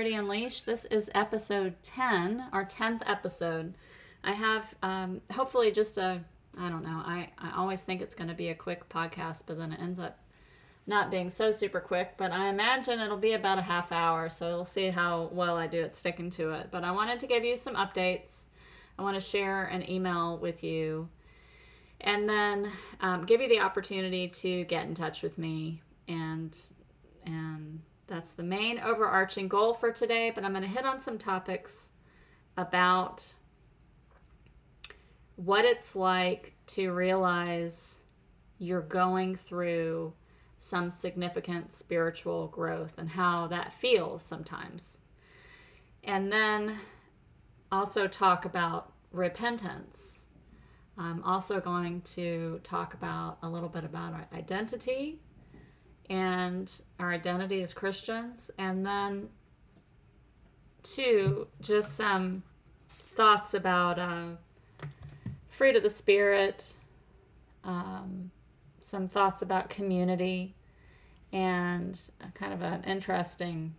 Clarity Unleashed. This is episode 10, our 10th episode. I have um, hopefully just a, I don't know, I, I always think it's going to be a quick podcast, but then it ends up not being so super quick. But I imagine it'll be about a half hour, so we'll see how well I do at sticking to it. But I wanted to give you some updates. I want to share an email with you and then um, give you the opportunity to get in touch with me and and that's the main overarching goal for today but i'm going to hit on some topics about what it's like to realize you're going through some significant spiritual growth and how that feels sometimes. And then also talk about repentance. I'm also going to talk about a little bit about our identity and our identity as Christians, and then two, just some thoughts about uh, fruit of the Spirit, um, some thoughts about community, and kind of an interesting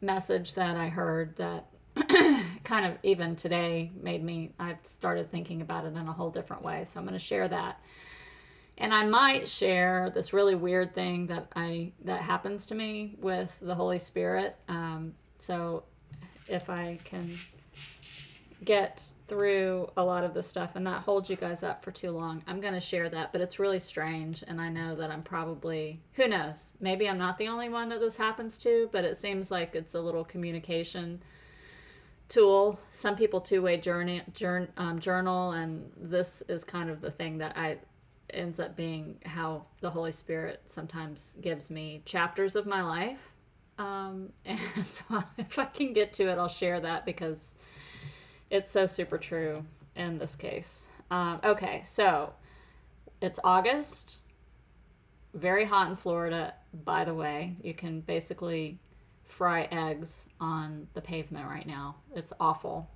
message that I heard that kind of even today made me i started thinking about it in a whole different way. So i'm going to share that and i might share this really weird thing that i that happens to me with the holy spirit um, so if i can get through a lot of the stuff and not hold you guys up for too long i'm going to share that but it's really strange and i know that i'm probably who knows maybe i'm not the only one that this happens to but it seems like it's a little communication tool. Some people two way journey, journal, um, journal, and this is kind of the thing that I ends up being how the Holy Spirit sometimes gives me chapters of my life. Um, and so if I can get to it, I'll share that because it's so super true in this case. Um, okay, so it's August, very hot in Florida, by the way. You can basically fry eggs on the pavement right now. It's awful.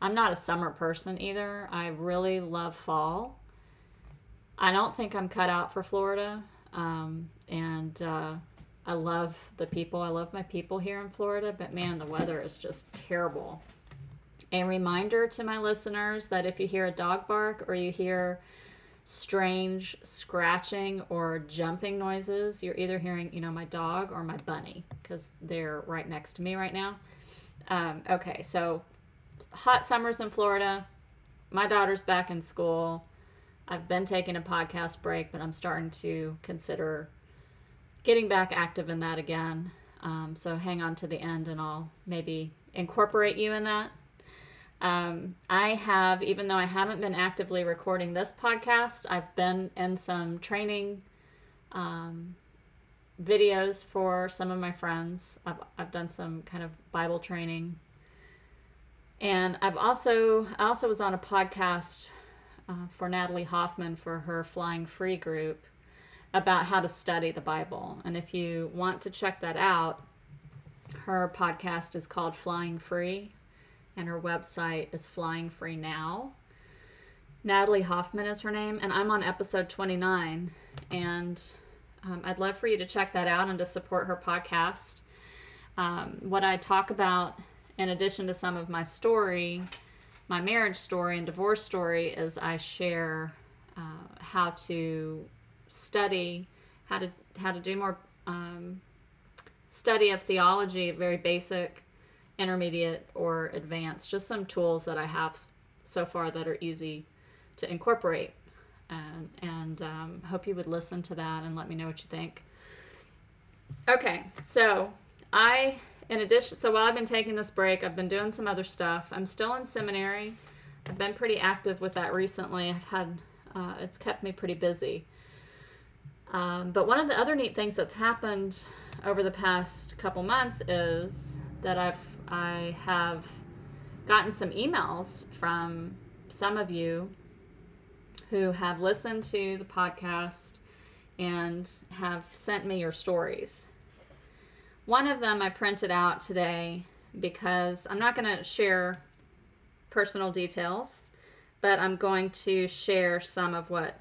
I'm not a summer person either. I really love fall. I don't think I'm cut out for Florida. Um, and uh, I love the people. I love my people here in Florida, but man, the weather is just terrible. A reminder to my listeners that if you hear a dog bark or you hear strange scratching or jumping noises, you're either hearing, you know, my dog or my bunny because they're right next to me right now. Um, okay, so hot summers in Florida. My daughter's back in school. I've been taking a podcast break, but I'm starting to consider getting back active in that again. Um, so hang on to the end and I'll maybe incorporate you in that. Um, I have, even though I haven't been actively recording this podcast, I've been in some training um, videos for some of my friends. I've, I've done some kind of Bible training. And I've also, I also was on a podcast uh, for Natalie Hoffman for her Flying Free group about how to study the Bible. And if you want to check that out, her podcast is called Flying Free and her website is Flying Free Now. Natalie Hoffman is her name, and I'm on episode 29. And um, I'd love for you to check that out and to support her podcast. Um, what I talk about, in addition to some of my story, my marriage story and divorce story, is I share uh, how to study, how to how to do more um, study of theology, very basic intermediate or advanced, just some tools that I have so far that are easy to incorporate. Um, and um, hope you would listen to that and let me know what you think. Okay, so I, in addition, so while I've been taking this break, I've been doing some other stuff. I'm still in seminary. I've been pretty active with that recently. I've had, uh, it's kept me pretty busy. Um, but one of the other neat things that's happened over the past couple months is that I've I have gotten some emails from some of you who have listened to the podcast and have sent me your stories. One of them I printed out today because I'm not going to share personal details, but I'm going to share some of what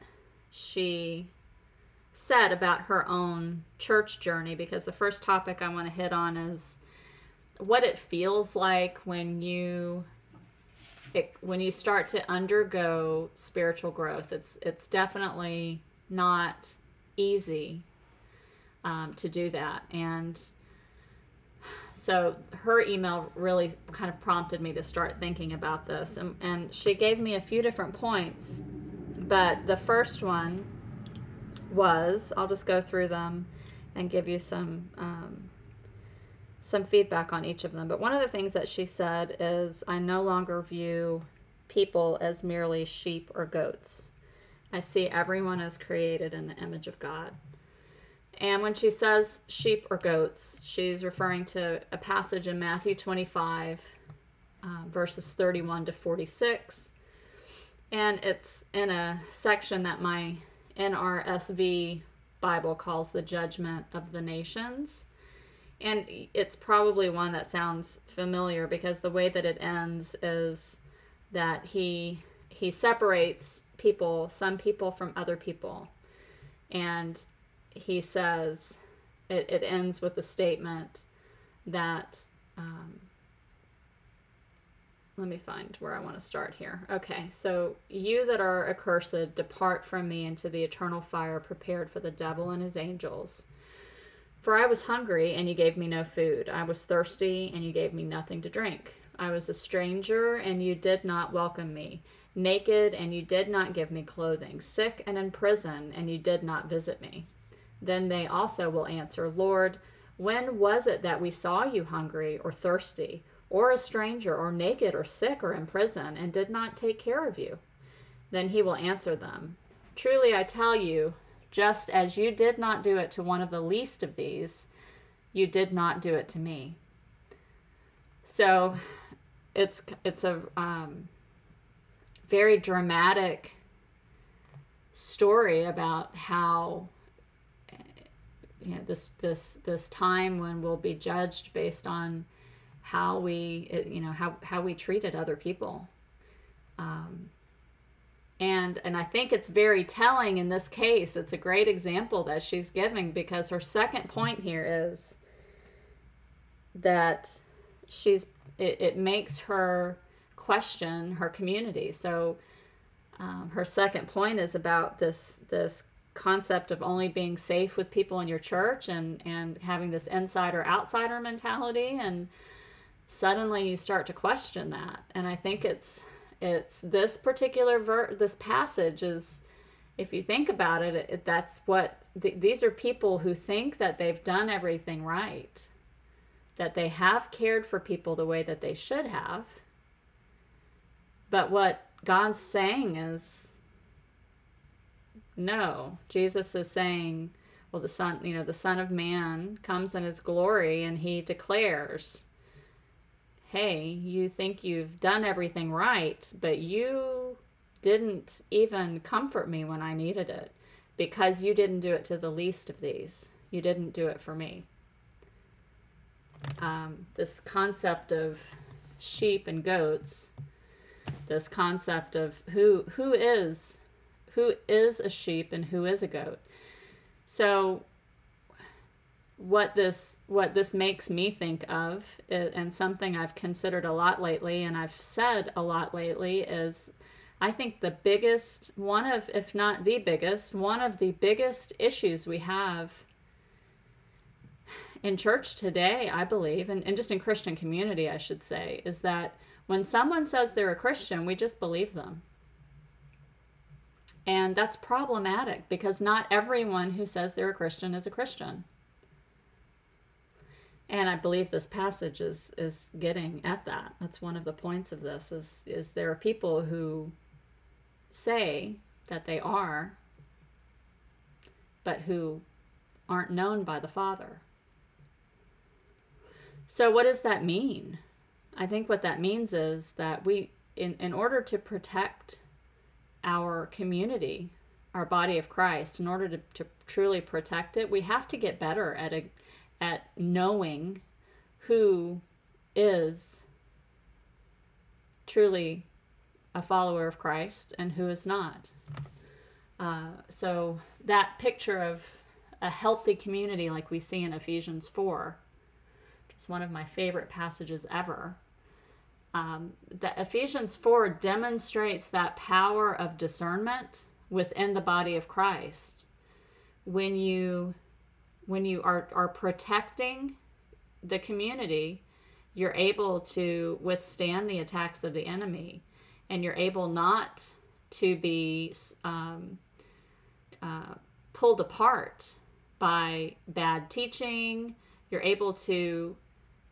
she said about her own church journey because the first topic I want to hit on is what it feels like when you it, when you start to undergo spiritual growth. It's it's definitely not easy um, to do that, and so her email really kind of prompted me to start thinking about this, and, and she gave me a few different points, but the first one was I'll just go through them and give you some. Um, some feedback on each of them. But one of the things that she said is I no longer view people as merely sheep or goats. I see everyone as created in the image of God. And when she says sheep or goats, she's referring to a passage in Matthew 25, uh, verses 31 to 46. And it's in a section that my NRSV Bible calls the judgment of the nations and it's probably one that sounds familiar because the way that it ends is that he he separates people some people from other people and he says it, it ends with the statement that um, let me find where I want to start here. Okay, so you that are accursed, depart from me into the eternal fire prepared for the devil and his angels. For I was hungry, and you gave me no food. I was thirsty, and you gave me nothing to drink. I was a stranger, and you did not welcome me. Naked, and you did not give me clothing. Sick and in prison, and you did not visit me. Then they also will answer, Lord, when was it that we saw you hungry or thirsty, or a stranger, or naked, or sick, or in prison, and did not take care of you? Then he will answer them, Truly I tell you, just as you did not do it to one of the least of these, you did not do it to me. So it's it's a um, very dramatic story about how you know this this this time when we'll be judged based on how we you know how how we treated other people. Um, and and i think it's very telling in this case. It's a great example that she's giving because her second point here is that she's it, it makes her question her community. So um, her second point is about this this concept of only being safe with people in your church and and having this insider outsider mentality and suddenly you start to question that. And i think it's it's this particular ver this passage is if you think about it, it that's what th- these are people who think that they've done everything right that they have cared for people the way that they should have. But what god's saying is no jesus is saying well the son you know the son of man comes in his glory and he declares hey, you think you've done everything right, but you didn't even comfort me when I needed it because you didn't do it to the least of these. You didn't do it for me. Um, this concept of sheep and goats, this concept of who who is who is a sheep and who is a goat. So what this what this makes me think of and something I've considered a lot lately and I've said a lot lately is I think the biggest one of if not the biggest one of the biggest issues we have in church today I believe and, and just in Christian community I should say is that when someone says they're a Christian we just believe them and that's problematic because not everyone who says they're a Christian is a Christian and I believe this passage is is getting at that. That's one of the points of this is is there are people who say that they are but who aren't known by the Father. So what does that mean? I think what that means is that we in in order to protect our community, our body of Christ, in order to, to truly protect it, we have to get better at a at knowing who is truly a follower of Christ and who is not. Uh, so that picture of a healthy community, like we see in Ephesians 4, which is one of my favorite passages ever. Um, that Ephesians 4 demonstrates that power of discernment within the body of Christ. When you when you are, are protecting the community, you're able to withstand the attacks of the enemy and you're able not to be um, uh, pulled apart by bad teaching. You're able to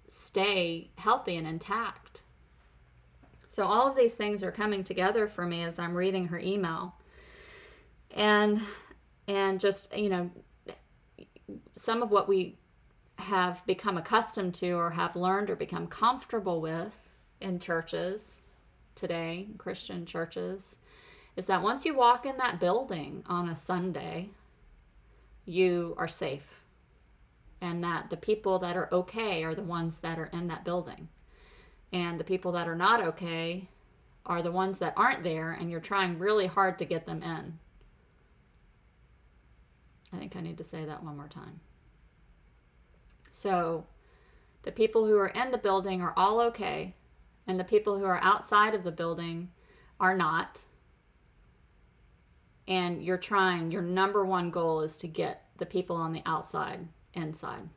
stay healthy and intact. So, all of these things are coming together for me as I'm reading her email. And and just, you know, some of what we have become accustomed to or have learned or become comfortable with in churches today, Christian churches, is that once you walk in that building on a Sunday, you are safe. And that the people that are okay are the ones that are in that building. And the people that are not okay are the ones that aren't there, and you're trying really hard to get them in. I think I need to say that one more time. So, the people who are in the building are all okay, and the people who are outside of the building are not. And you're trying, your number one goal is to get the people on the outside inside.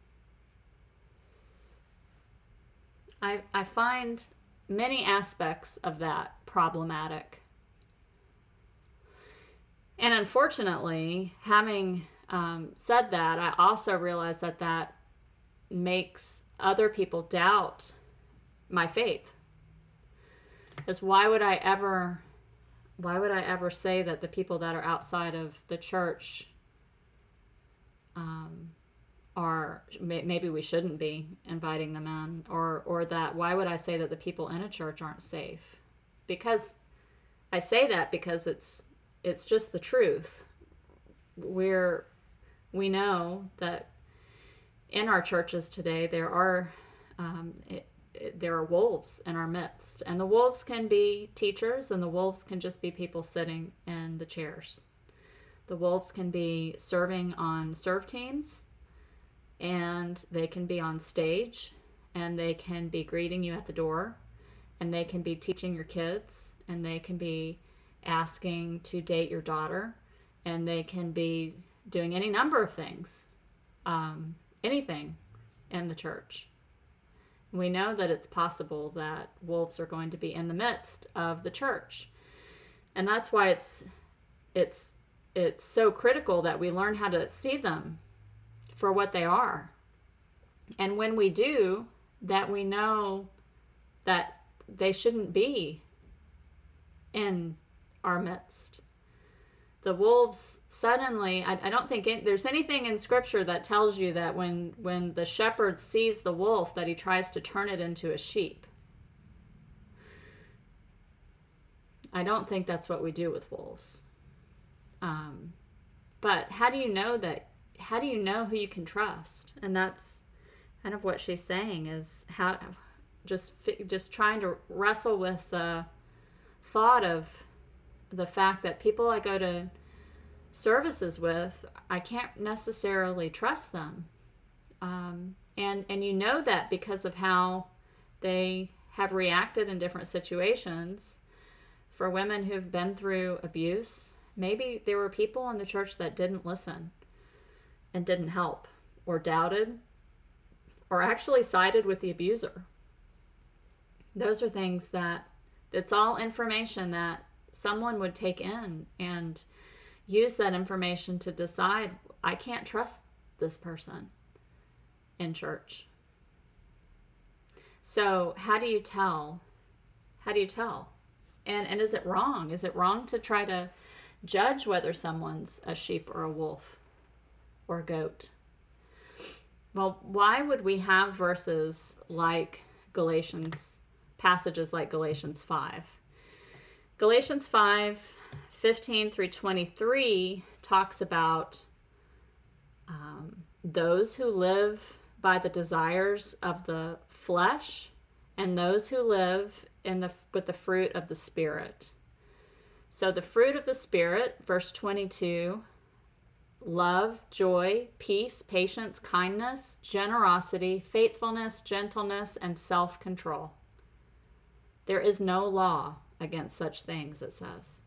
I, I find many aspects of that problematic. And unfortunately, having um, said that, I also realize that that makes other people doubt my faith. Because why would I ever, why would I ever say that the people that are outside of the church um, are maybe we shouldn't be inviting them in, or or that why would I say that the people in a church aren't safe? Because I say that because it's it's just the truth. We're we know that in our churches today there are um, it, there are wolves in our midst, and the wolves can be teachers, and the wolves can just be people sitting in the chairs. The wolves can be serving on serve teams, and they can be on stage, and they can be greeting you at the door, and they can be teaching your kids, and they can be asking to date your daughter, and they can be doing any number of things, um, anything in the church. We know that it's possible that wolves are going to be in the midst of the church. And that's why it's it's it's so critical that we learn how to see them for what they are. And when we do, that we know that they shouldn't be in our midst. The wolves suddenly, I, I don't think it, there's anything in scripture that tells you that when, when the shepherd sees the wolf, that he tries to turn it into a sheep. I don't think that's what we do with wolves. Um, but how do you know that? How do you know who you can trust? And that's kind of what she's saying is how just just trying to wrestle with the thought of the fact that people I go to services with, I can't necessarily trust them. Um, and and you know that because of how they have reacted in different situations for women who've been through abuse Maybe there were people in the church that didn't listen and didn't help, or doubted, or actually sided with the abuser. Those are things that it's all information that someone would take in and use that information to decide I can't trust this person in church. So, how do you tell? How do you tell? And and is it wrong? Is it wrong to try to judge whether someone's a sheep or a wolf or goat. Well, why would we have verses like Galatians, passages like Galatians 5? Galatians 5 15 through 23 talks about um, those who live by the desires of the flesh and those who live in the with the fruit of the spirit So the fruit of the Spirit, verse 22 love, joy, peace, patience, kindness, generosity, faithfulness, gentleness, and self control. There is no law against such things, it says.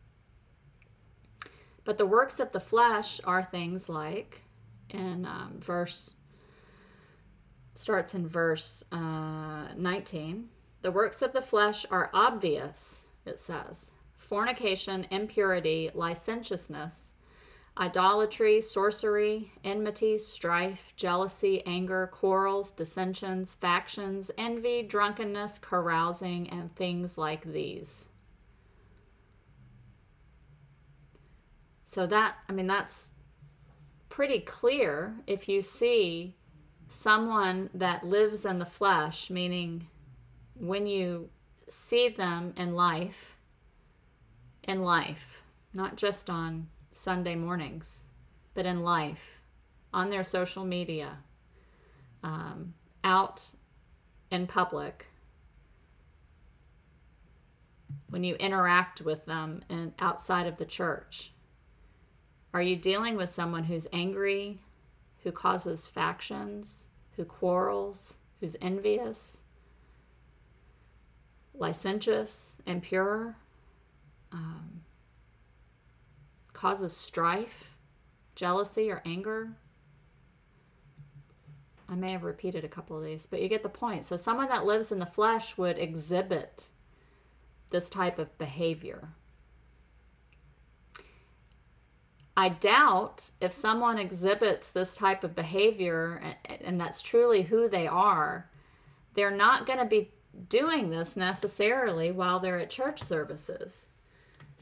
But the works of the flesh are things like, in um, verse, starts in verse uh, 19, the works of the flesh are obvious, it says fornication, impurity, licentiousness idolatry, sorcery, enmity, strife, jealousy, anger, quarrels, dissensions, factions, envy, drunkenness, carousing, and things like these. So that, I mean, that's pretty clear if you see someone that lives in the flesh, meaning when you see them in life, in life, not just on Sunday mornings, but in life, on their social media, um, out in public, when you interact with them and outside of the church? Are you dealing with someone who's angry, who causes factions, who quarrels, who's envious, licentious, impure? Um, causes strife, jealousy, or anger. I may have repeated a couple of these, but you get the point. So, someone that lives in the flesh would exhibit this type of behavior. I doubt if someone exhibits this type of behavior and, and that's truly who they are, they're not going to be doing this necessarily while they're at church services.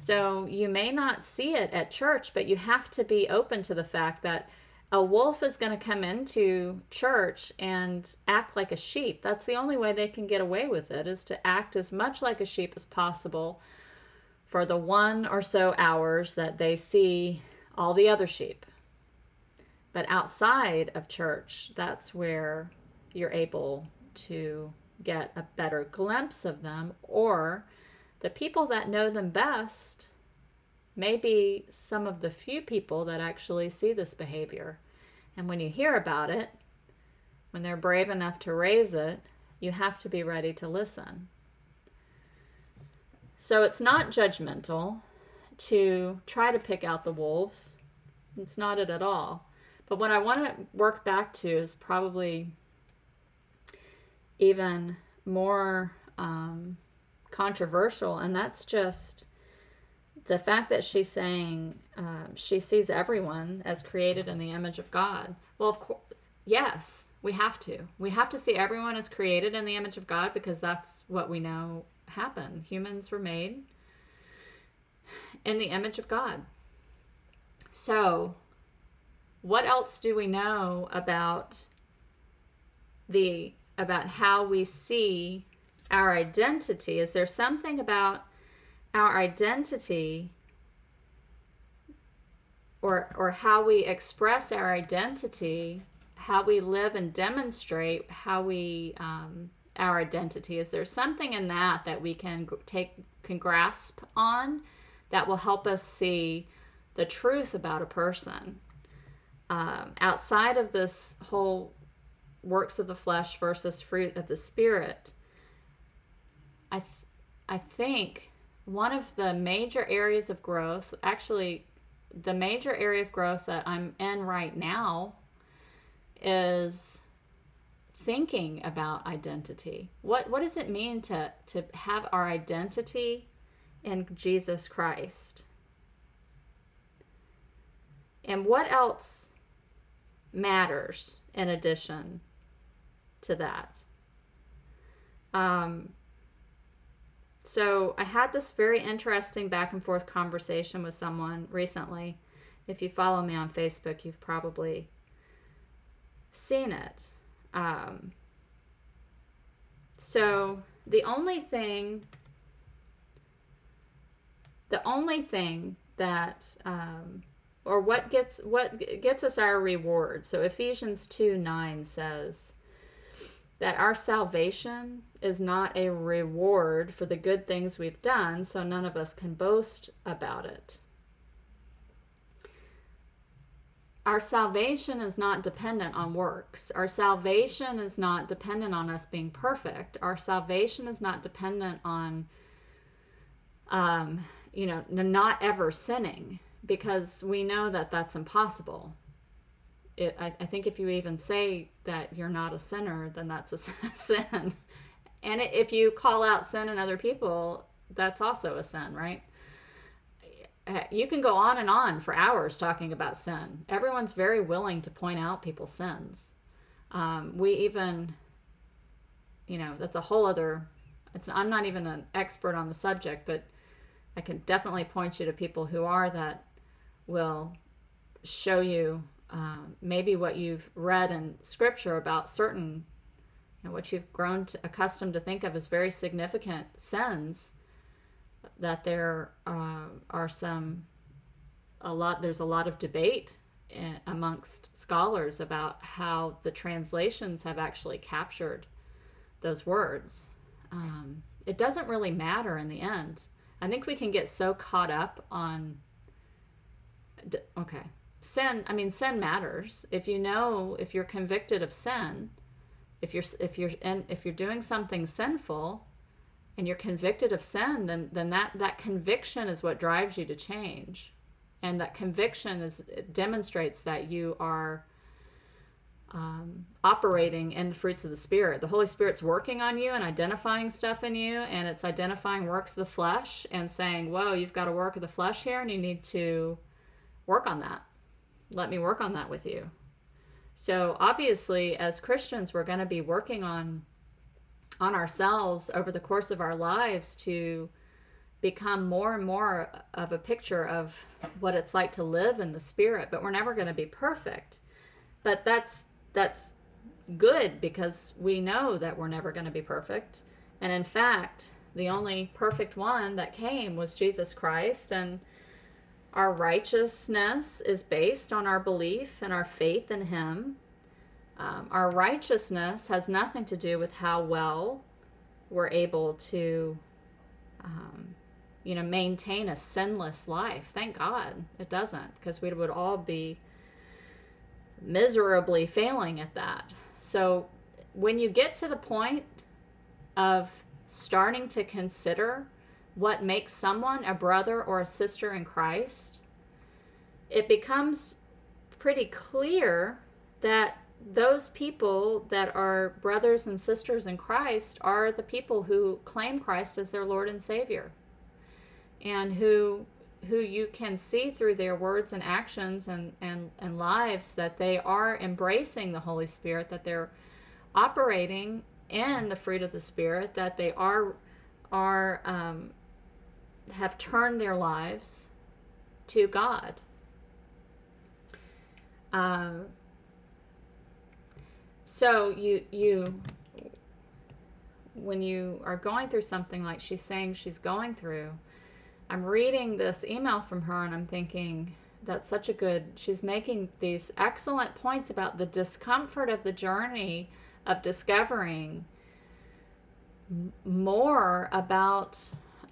So you may not see it at church, but you have to be open to the fact that a wolf is going to come into church and act like a sheep. That's the only way they can get away with it is to act as much like a sheep as possible for the one or so hours that they see all the other sheep. But outside of church, that's where you're able to get a better glimpse of them or the people that know them best may be some of the few people that actually see this behavior. And when you hear about it, when they're brave enough to raise it, you have to be ready to listen. So it's not judgmental to try to pick out the wolves. It's not it at all. But what I want to work back to is probably even more um, controversial, and that's just the fact that she's saying um, she sees everyone as created in the image of God. Well, of course, yes, we have to. We have to see everyone as created in the image of God because that's what we know happened. Humans were made in the image of God. So, what else do we know about the about how we see our identity? Is there something about our identity or or how we express our identity, how we live and demonstrate how we um, our identity? Is there something in that that we can take can grasp on that will help us see the truth about a person? Um, outside of this whole works of the flesh versus fruit of the spirit, I think one of the major areas of growth, actually, the major area of growth that I'm in right now is thinking about identity. What what does it mean to to have our identity in Jesus Christ? And what else matters in addition to that? Um, so I had this very interesting back and forth conversation with someone recently. If you follow me on Facebook, you've probably seen it. Um, so the only thing, the only thing that, um, or what gets what gets us our reward. So Ephesians two nine says, that our salvation is not a reward for the good things we've done, so none of us can boast about it. Our salvation is not dependent on works. Our salvation is not dependent on us being perfect. Our salvation is not dependent on, um, you know, not ever sinning because we know that that's impossible. It, I, I, think if you even say that you're not a sinner, then that's a sin. And if you call out sin in other people, that's also a sin, right? Uh, you can go on and on for hours talking about sin. Everyone's very willing to point out people's sins. Um, we even, you know, that's a whole other. It's I'm not even an expert on the subject, but I can definitely point you to people who are that will show you um, maybe what you've read in scripture about certain, you know, what you've grown to, accustomed to think of as very significant sins that there uh, are some a lot there's a lot of debate in, amongst scholars about how the translations have actually captured those words. Um, it doesn't really matter in the end. I think we can get so caught up on okay sin i mean sin matters if you know if you're convicted of sin if you're if you're if you're doing something sinful and you're convicted of sin, then then that that conviction is what drives you to change, and that conviction is demonstrates that you are um, operating in the fruits of the spirit. The Holy Spirit's working on you and identifying stuff in you, and it's identifying works of the flesh and saying, "Whoa, you've got a work of the flesh here, and you need to work on that. Let me work on that with you." So obviously, as Christians, we're going to be working on on ourselves over the course of our lives to become more and more of a picture of what it's like to live in the spirit but we're never going to be perfect but that's that's good because we know that we're never going to be perfect and in fact the only perfect one that came was Jesus Christ and our righteousness is based on our belief and our faith in him um, our righteousness has nothing to do with how well we're able to, um, you know, maintain a sinless life. Thank God it doesn't, because we would all be miserably failing at that. So when you get to the point of starting to consider what makes someone a brother or a sister in Christ, it becomes pretty clear that those people that are brothers and sisters in Christ are the people who claim Christ as their Lord and Savior and who who you can see through their words and actions and, and, and lives that they are embracing the Holy Spirit, that they're operating in the fruit of the Spirit, that they are are um, have turned their lives to God. Um, so you you when you are going through something like she's saying she's going through, I'm reading this email from her and I'm thinking that's such a good she's making these excellent points about the discomfort of the journey of discovering more about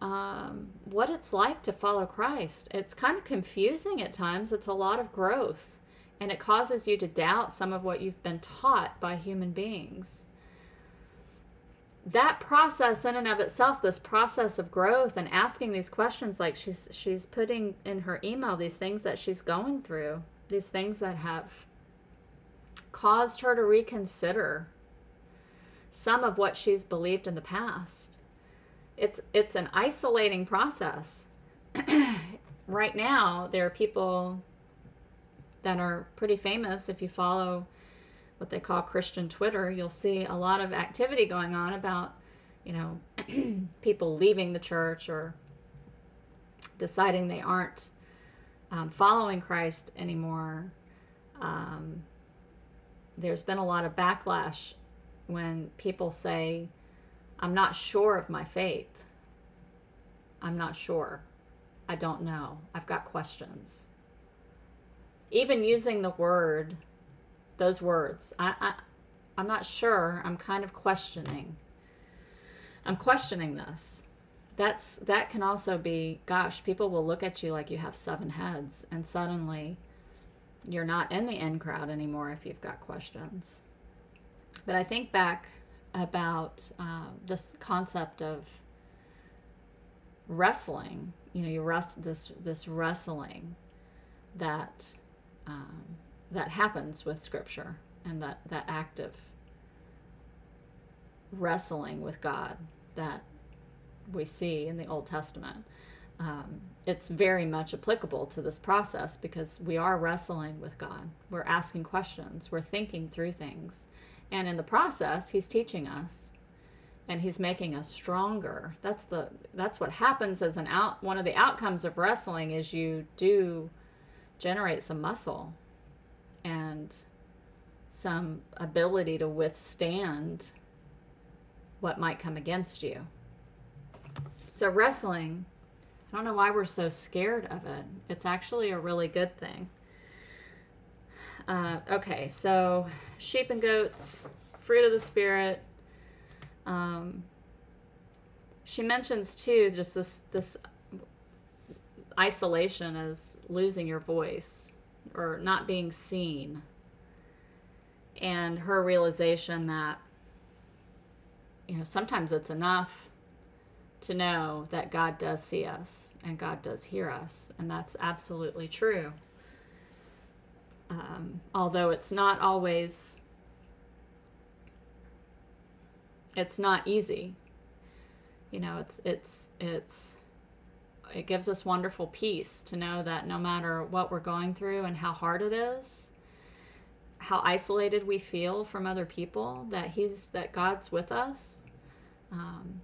um, what it's like to follow Christ. It's kind of confusing at times. It's a lot of growth and it causes you to doubt some of what you've been taught by human beings. That process in and of itself, this process of growth and asking these questions like she's she's putting in her email these things that she's going through, these things that have caused her to reconsider some of what she's believed in the past. It's it's an isolating process. right now, there are people that are pretty famous. If you follow what they call Christian Twitter, you'll see a lot of activity going on about, you know, people leaving the church or deciding they aren't um, following Christ anymore. Um, there's been a lot of backlash when people say, I'm not sure of my faith. I'm not sure. I don't know. I've got questions even using the word, those words, I, I I'm not sure. I'm kind of questioning. I'm questioning this. That's that can also be gosh, people will look at you like you have seven heads and suddenly you're not in the in crowd anymore if you've got questions. But I think back about uh, this concept of wrestling. You know, you rest this this wrestling that um, that happens with Scripture and that that active wrestling with God that we see in the Old Testament. Um, it's very much applicable to this process because we are wrestling with God. We're asking questions, we're thinking through things. And in the process, He's teaching us and He's making us stronger. That's the that's what happens as an out one of the outcomes of wrestling is you do generate some muscle and some ability to withstand what might come against you. So, wrestling, I don't know why we're so scared of it. It's actually a really good thing. Uh, okay, so sheep and goats, fruit of the spirit. Um, she mentions too just this this isolation as losing your voice or not being seen, and her realization that you know sometimes it's enough to know that God does see us and God does hear us, and that's absolutely true. Um, although it's not always, it's not easy. You know, it's it's it's it gives us wonderful peace to know that no matter what we're going through and how hard it is, how isolated we feel from other people, that He's that God's with us. Um,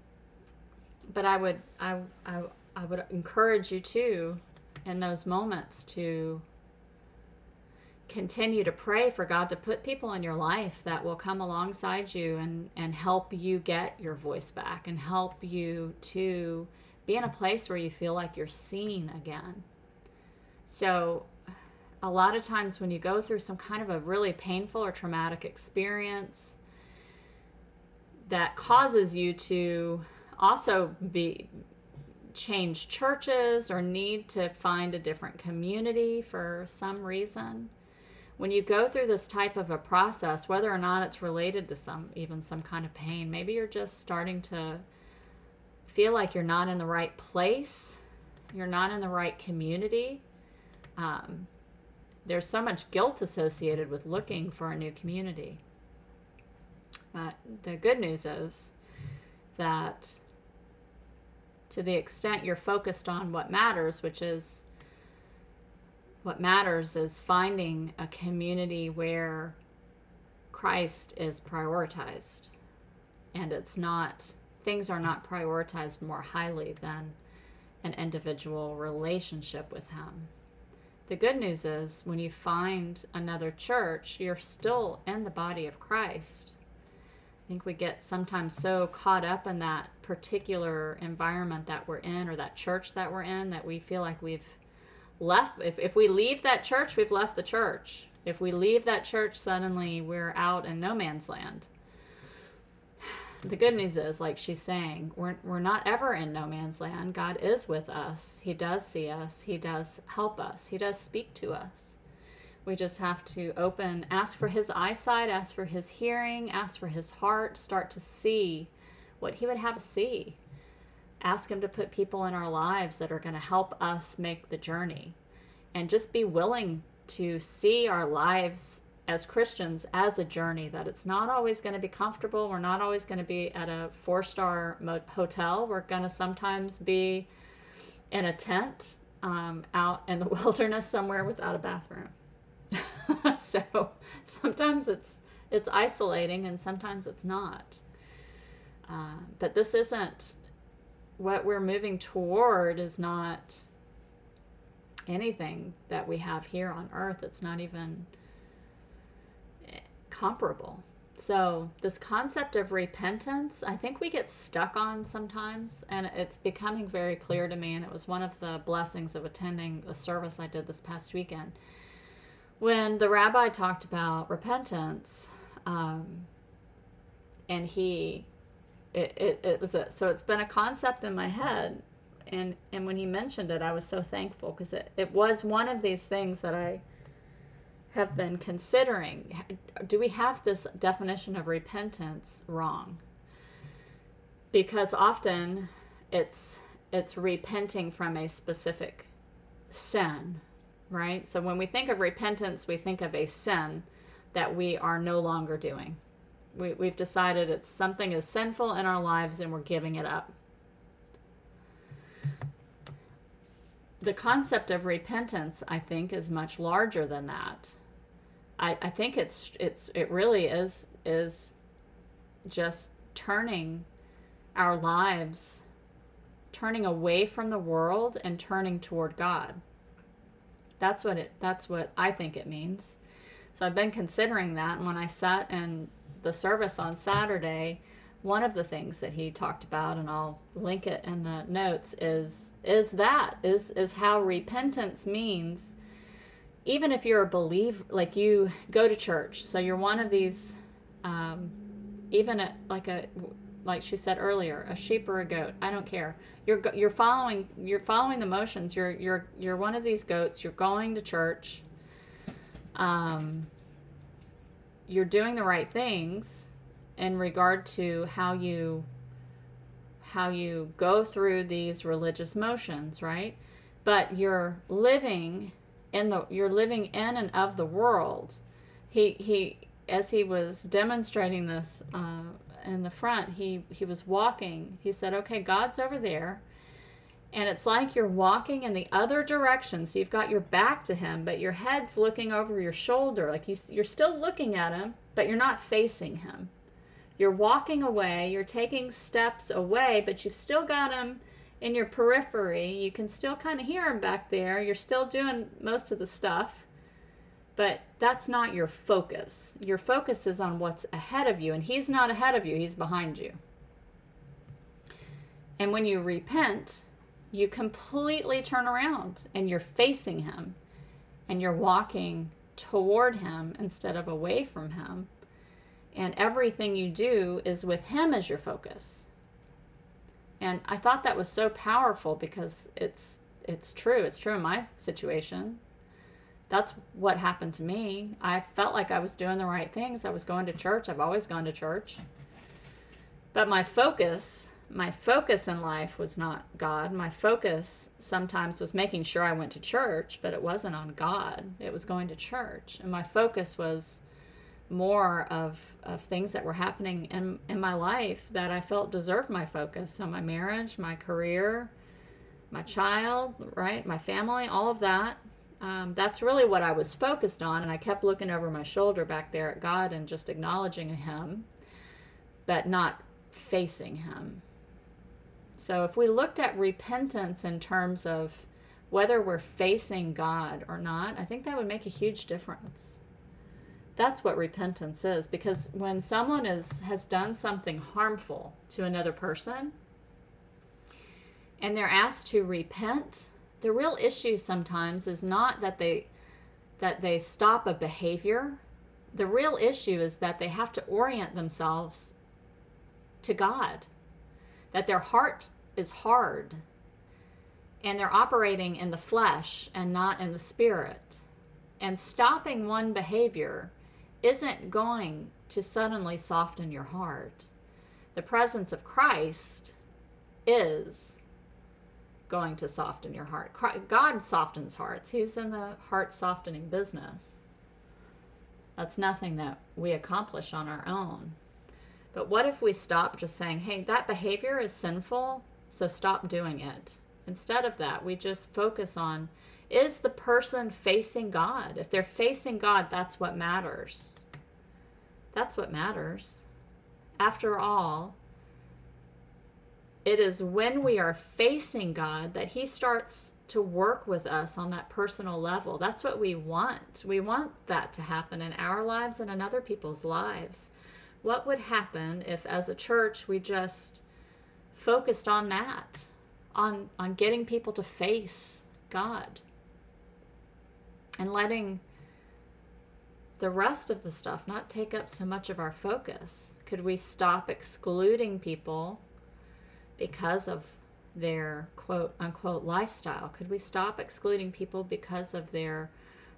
but I would I, I I would encourage you too in those moments to continue to pray for God to put people in your life that will come alongside you and and help you get your voice back and help you to be in a place where you feel like you're seen again. So a lot of times when you go through some kind of a really painful or traumatic experience that causes you to also be change churches or need to find a different community for some reason when you go through this type of a process whether or not it's related to some even some kind of pain maybe you're just starting to feel like you're not in the right place you're not in the right community um, there's so much guilt associated with looking for a new community. But the good news is that to the extent you're focused on what matters, which is what matters is finding a community where Christ is prioritized. And it's not, things are not prioritized more highly than an individual relationship with Him. The good news is when you find another church, you're still in the body of Christ I think we get sometimes so caught up in that particular environment that we're in or that church that we're in that we feel like we've left. If, if we leave that church, we've left the church. If we leave that church, suddenly we're out in no man's land. The good news is, like she's saying, we're, we're not ever in no man's land. God is with us. He does see us. He does help us. He does speak to us. We just have to open, ask for his eyesight, ask for his hearing, ask for his heart, start to see what he would have us see. Ask him to put people in our lives that are going to help us make the journey. And just be willing to see our lives as Christians as a journey, that it's not always going to be comfortable. We're not always going to be at a four star hotel. We're going to sometimes be in a tent um, out in the wilderness somewhere without a bathroom. so sometimes it's it's isolating and sometimes it's not. Uh, but this isn't what we're moving toward is not anything that we have here on earth. It's not even eh, comparable. So, this concept of repentance, I think we get stuck on sometimes, and it's becoming very clear to me. And it was one of the blessings of attending the service I did this past weekend when the rabbi talked about repentance, um, and he it, it, it was a so it's been a concept in my head and and when he mentioned it i was so thankful because it, it was one of these things that i have been considering. Do we have this definition of repentance wrong? Because often it's it's repenting from a specific sin right? So when we think of repentance we think of a sin that we are no longer doing we, we've decided it's something is sinful in our lives and we're giving it up the concept of repentance i think is much larger than that I, I think it's it's it really is is just turning our lives turning away from the world and turning toward God. That's what it that's what I think it means. So I've been considering that and when I sat in the service on Saturday, one of the things that he talked about and I'll link it in the notes is is that is is how repentance means even if you're a believer, like you go to church, so you're one of these, um, even a, like a, like she said earlier, a sheep or a goat, I don't care. You're you're following you're following the motions. You're you're you're one of these goats. You're going to church. Um, you're doing the right things in regard to how you how you go through these religious motions, right? But you're living in the you're living in and of the world. He he as he was demonstrating this uh, in the front, he he was walking. He said, "Okay, God's over there." And it's like you're walking in the other direction. So you've got your back to him, but your head's looking over your shoulder. Like you, you're still looking at him, but you're not facing him. You're walking away, you're taking steps away, but you've still got him in your periphery. You can still kind of hear him back there. You're still doing most of the stuff, but that's not your focus. Your focus is on what's ahead of you, and he's not ahead of you, he's behind you. And when you repent, you completely turn around and you're facing him and you're walking toward him instead of away from him. And everything you do is with him as your focus. And I thought that was so powerful because it's it's true. It's true in my situation. That's what happened to me. I felt like I was doing the right things. I was going to church. I've always gone to church. But my focus, my focus in life was not God. My focus sometimes was making sure I went to church, but it wasn't on God. It was going to church. And my focus was more of, of things that were happening in, in my life that I felt deserved my focus. So, my marriage, my career, my child, right? My family, all of that. Um, that's really what I was focused on. And I kept looking over my shoulder back there at God and just acknowledging Him, but not facing Him. So, if we looked at repentance in terms of whether we're facing God or not, I think that would make a huge difference. That's what repentance is because when someone is has done something harmful to another person and they're asked to repent the real issue sometimes is not that they that they stop a behavior. The real issue is that they have to orient themselves to God that their heart is hard and they're operating in the flesh and not in the spirit and stopping one behavior isn't going to suddenly soften your heart. The presence of Christ is going to soften your heart. God softens hearts, He's in the heart softening business. That's nothing that we accomplish on our own. But what if we stop just saying, hey, that behavior is sinful, so stop doing it? Instead of that, we just focus on is the person facing God? If they're facing God, that's what matters. That's what matters. After all, it is when we are facing God that He starts to work with us on that personal level. That's what we want. We want that to happen in our lives and in other people's lives. What would happen if, as a church, we just focused on that, on, on getting people to face God? and letting the rest of the stuff not take up so much of our focus Could we stop excluding people because of their quote unquote lifestyle? Could we stop excluding people because of their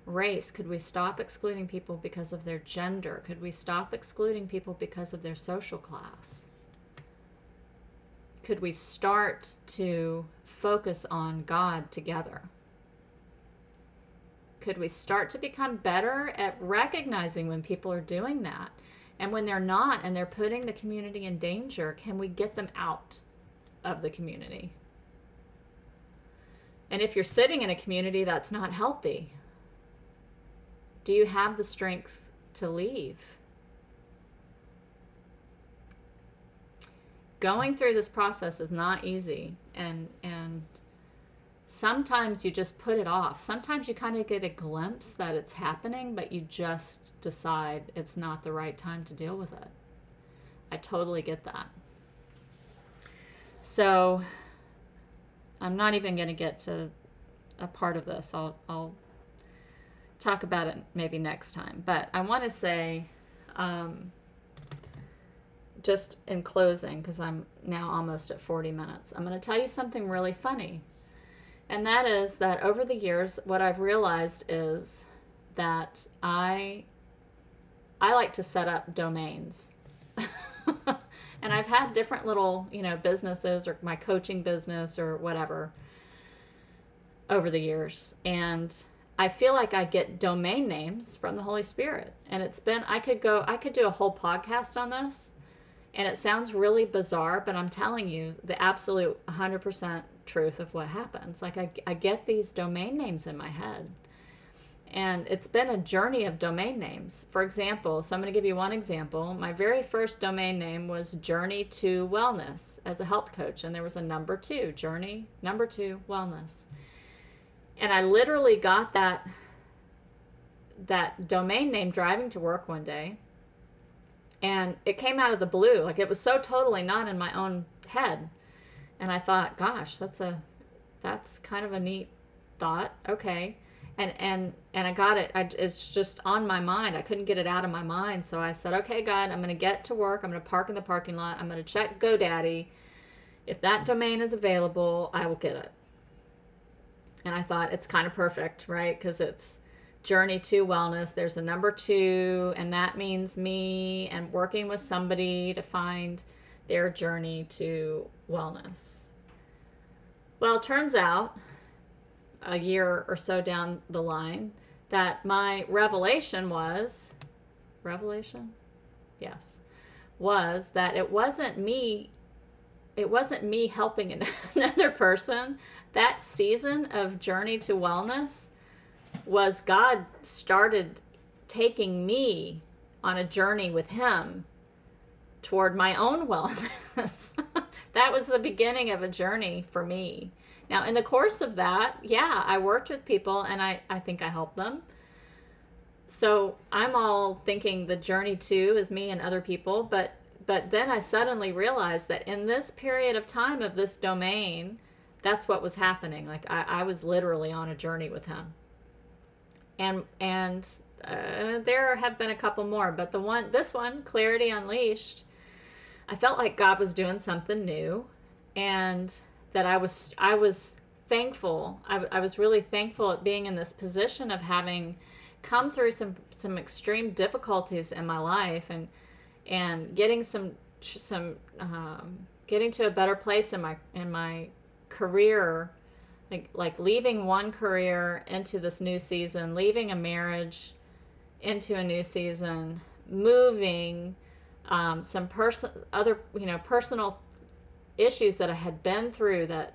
race? Could we stop excluding people because of their gender? Could we stop excluding people because of their social class? Could we start to focus on God together? Could we start to become better at recognizing when people are doing that? And when they're not and they're putting the community in danger, can we get them out of the community? And if you're sitting in a community that's not healthy, do you have the strength to leave? Going through this process is not easy and and sometimes you just put it off. Sometimes you kind of get a glimpse that it's happening, but you just decide it's not the right time to deal with it. I totally get that. So I'm not even going to get to a part of this. I'll, I'll talk about it maybe next time. But I want to say, um, just in closing, because I'm now almost at 40 minutes, I'm going to tell you something really funny and that is that over the years, what I've realized is that I I like to set up domains. and I've had different little, you know, businesses or my coaching business or whatever over the years. And I feel like I get domain names from the Holy Spirit. And it's been I could go I could do a whole podcast on this. And it sounds really bizarre, but I'm telling you the absolute 100% truth of what happens. Like I, I get these domain names in my head. And it's been a journey of domain names. For example, so I'm going to give you one example. My very first domain name was Journey to Wellness as a health coach. And there was a number two, Journey, number two, Wellness. And I literally got that that domain name driving to work one day and it came out of the blue like it was so totally not in my own head and I thought, gosh, that's a that's kind of a neat thought. Okay. And and and I got it. I, it's just on my mind. I couldn't get it out of my mind. So I said, okay, God, I'm going to get to work. I'm going to park in the parking lot. I'm going to check GoDaddy. If that domain is available, I will get it. And I thought it's kind of perfect, right? Because it's journey to wellness. There's a number two, and that means me and working with somebody to find their journey to wellness. Well, it turns out a year or so down the line that my revelation was revelation? Yes. Was that it wasn't me it wasn't me helping another person. That season of journey to wellness was God started taking me on a journey with him toward my own wellness. that was the beginning of a journey for me. Now, in the course of that, yeah, I worked with people and I, I think I helped them. So I'm all thinking the journey too is me and other people, but but then I suddenly realized that in this period of time of this domain, that's what was happening. Like I, I was literally on a journey with him. And and uh, there have been a couple more, but the one, this one, Clarity Unleashed, I felt like God was doing something new and that I was I was thankful. I, I was really thankful at being in this position of having come through some some extreme difficulties in my life and and getting some some um, getting to a better place in my in my career like like leaving one career into this new season leaving a marriage into a new season moving um, some person other you know personal issues that I had been through that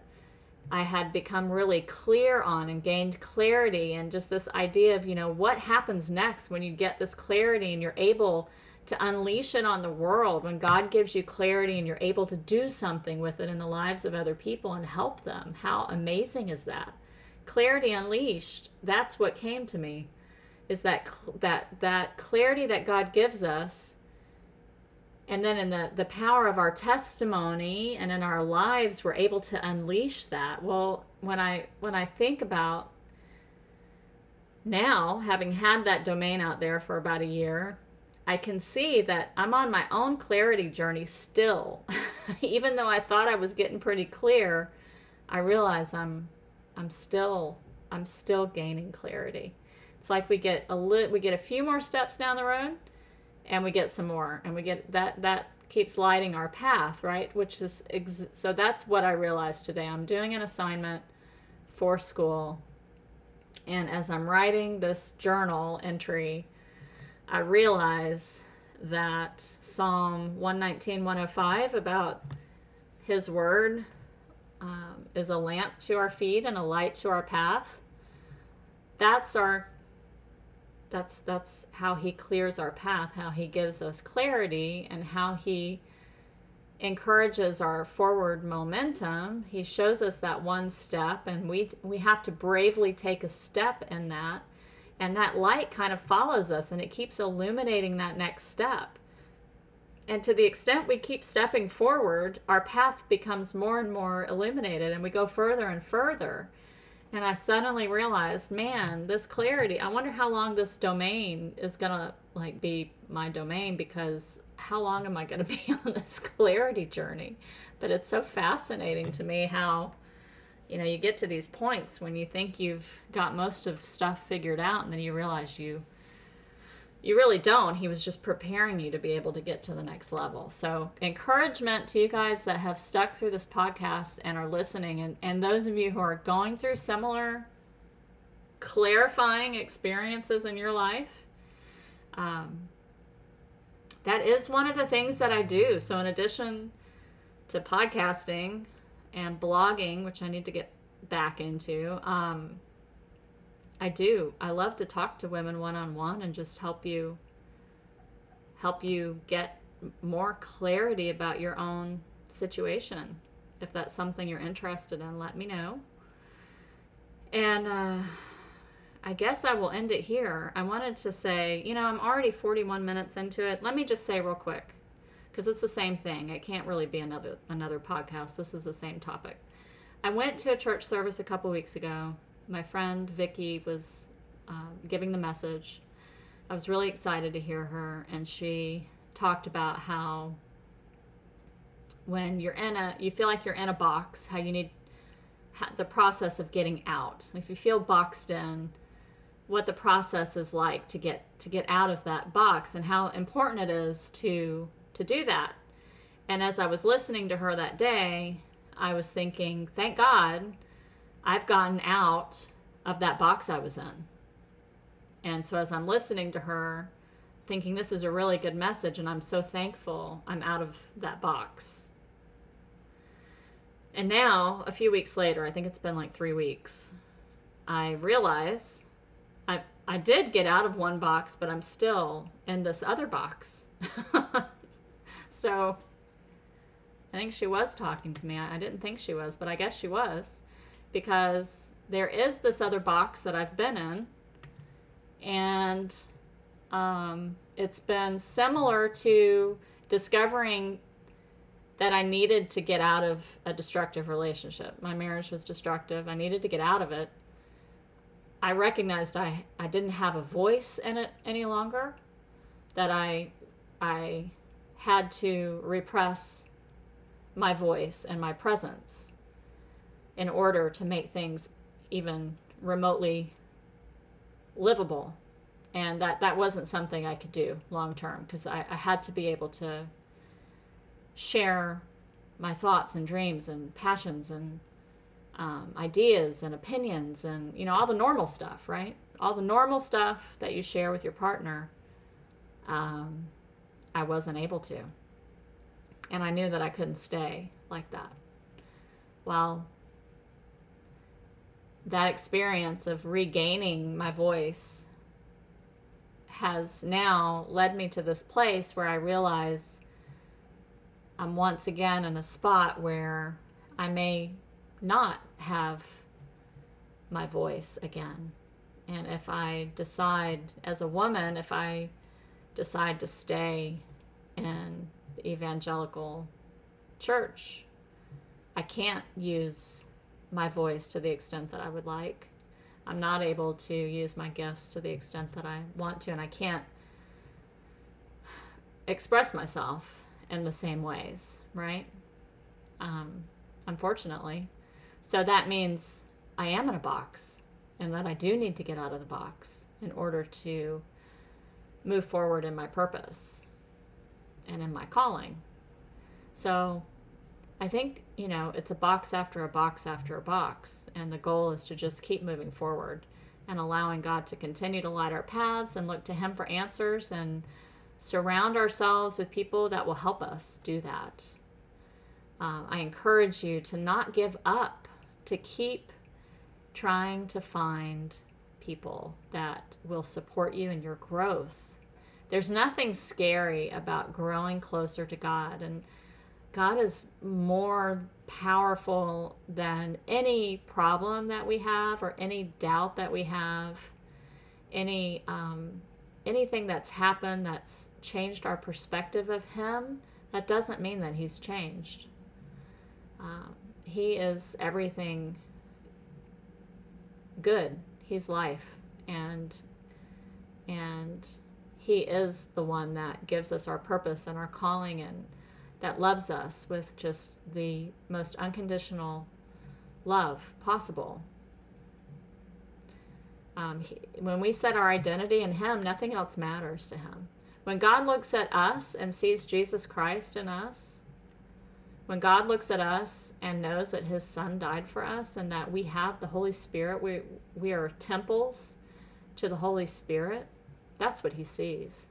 I had become really clear on and gained clarity and just this idea of you know what happens next when you get this clarity and you're able to unleash it on the world when God gives you clarity and you're able to do something with it in the lives of other people and help them. How amazing is that? Clarity unleashed. That's what came to me. Is that that that clarity that God gives us and then in the the power of our testimony and in our lives we're able to unleash that well when i when i think about now having had that domain out there for about a year I can see that I'm on my own clarity journey still. Even though I thought I was getting pretty clear, I realize I'm I'm still I'm still gaining clarity. It's like we get a li- we get a few more steps down the road and we get some more and we get that that keeps lighting our path, right? Which is ex- so that's what I realized today. I'm doing an assignment for school. And as I'm writing this journal entry, I realize that Psalm 119, 105 about His Word um, is a lamp to our feet and a light to our path. That's our that's that's how he clears our path how he gives us clarity and how he encourages our forward momentum he shows us that one step and we we have to bravely take a step in that and that light kind of follows us and it keeps illuminating that next step and to the extent we keep stepping forward our path becomes more and more illuminated and we go further and further and I suddenly realized, man, this clarity, I wonder how long this domain is going to like be my domain because how long am I going to be on this clarity journey? But it's so fascinating to me how you know, you get to these points when you think you've got most of stuff figured out and then you realize you you really don't. He was just preparing you to be able to get to the next level. So, encouragement to you guys that have stuck through this podcast and are listening, and, and those of you who are going through similar clarifying experiences in your life. Um, that is one of the things that I do. So, in addition to podcasting and blogging, which I need to get back into, um, I do. I love to talk to women one on one and just help you help you get more clarity about your own situation. If that's something you're interested in, let me know. And uh, I guess I will end it here. I wanted to say, you know, I'm already 41 minutes into it. Let me just say real quick, because it's the same thing. It can't really be another another podcast. This is the same topic. I went to a church service a couple weeks ago my friend Vicky was um, giving the message. I was really excited to hear her, and she talked about how when you're in a, you feel like you're in a box, how you need the process of getting out. If you feel boxed in, what the process is like to get to get out of that box, and how important it is to to do that. And as I was listening to her that day, I was thinking, thank God I've gotten out of that box I was in. And so as I'm listening to her, thinking this is a really good message, and I'm so thankful I'm out of that box. And now, a few weeks later, I think it's been like three weeks, I realize I, I did get out of one box, but I'm still in this other box. so I think she was talking to me. I, I didn't think she was, but I guess she was because there is this other box that I've been in, and um, it's been similar to discovering that I needed to get out of a destructive relationship. My marriage was destructive. I needed to get out of it. I recognized I, I didn't have a voice in it any longer, that I, I had to repress my voice and my presence in order to make things even remotely livable. And that, that wasn't something I could do long term because I, I had to be able to share my thoughts and dreams and passions and um, ideas and opinions and you know all the normal stuff right all the normal stuff that you share with your partner um, i wasn't able to and i knew that i couldn't stay like that well that experience of regaining my voice has now led me to this place where I realize I'm once again in a spot where I may not have my voice again. And if I decide, as a woman, if I decide to stay in the evangelical church, I can't use my voice to the extent that I would like. I'm not able to use my gifts to the extent that I want to, and I can't. express myself in the same ways, right? Um, unfortunately. So that means I am in a box and that I do need to get out of the box in order to move forward in my purpose and in my calling. So I think, you know, it's a box after a box after a box. And the goal is to just keep moving forward and allowing God to continue to light our paths and look to Him for answers and surround ourselves with people that will help us do that. Um, I encourage you to not give up, to keep trying to find people that will support you in your growth. There's nothing scary about growing closer to God. And God is more powerful than any problem that we have or any doubt that we have, any um, anything that's happened that's changed our perspective of Him. That doesn't mean that He's changed. Um, he is everything good. He's life, and and He is the one that gives us our purpose and our calling and that loves us with just the most unconditional love possible. Um, he, when we set our identity in Him, nothing else matters to Him. When God looks at us and sees Jesus Christ in us, when God looks at us and knows that His Son died for us and that we have the Holy Spirit, we, we are temples to the Holy Spirit, that's what He sees.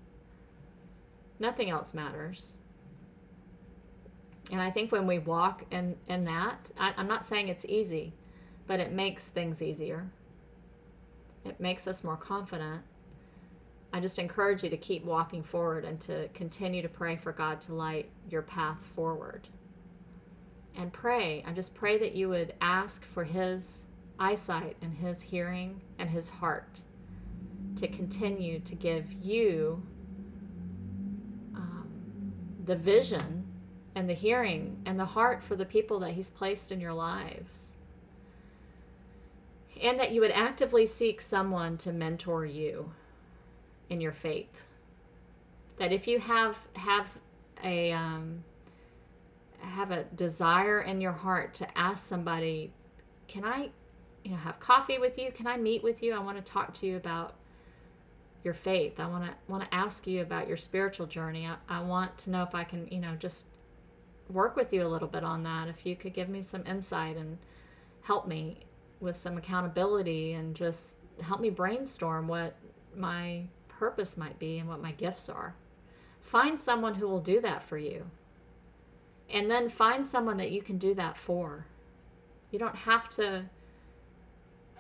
Nothing else matters. And I think when we walk in, in that, I, I'm not saying it's easy, but it makes things easier. It makes us more confident. I just encourage you to keep walking forward and to continue to pray for God to light your path forward. And pray. I just pray that you would ask for His eyesight and His hearing and His heart to continue to give you um, the vision and the hearing and the heart for the people that He's placed in your lives. And that you would actively seek someone to mentor you in your faith. That if you have have a um, have a desire in your heart to ask somebody, can I, you know, have coffee with you? Can I meet with you? I want to talk to you about your faith. I want to want to ask you about your spiritual journey. I, I want to know if I can, you know, just work with you a little bit on that. If you could give me some insight and help me with some accountability and just help me brainstorm what my purpose might be and what my gifts are. Find someone who will do that for you. And then find someone that you can do that for. You don't have to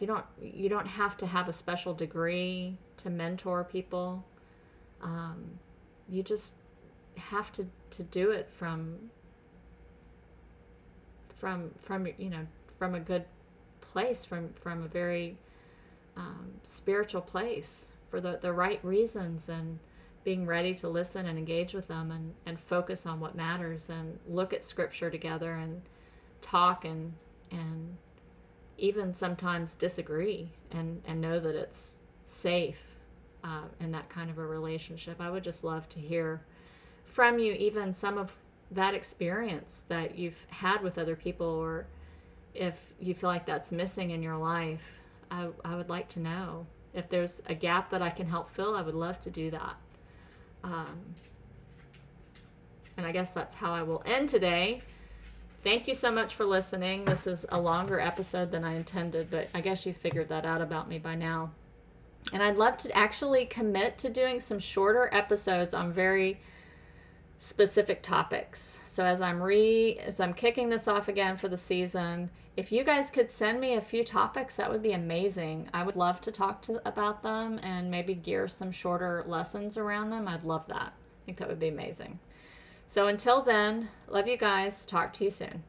you don't you don't have to have a special degree to mentor people. Um, you just have to to do it from from from you know from a good place from from a very um, spiritual place for the, the right reasons and being ready to listen and engage with them and, and focus on what matters and look at scripture together and talk and and even sometimes disagree and, and know that it's safe uh, in that kind of a relationship. I would just love to hear from you even some of that experience that you've had with other people or if you feel like that's missing in your life. I, I would like to know. If there's a gap that i can help fill i would love to do that. Um, and i guess that's how i will end today thank you so much for listening this is a longer episode than i intended but i guess you figured that out about me by now and i'd love to actually commit to doing some shorter episodes on very specific topics. So as I'm re as I'm kicking this off again for the season, if you guys could send me a few topics, that would be amazing. I would love to talk to about them and maybe gear some shorter lessons around them. I'd love that. I think that would be amazing. So until then, love you guys. Talk to you soon.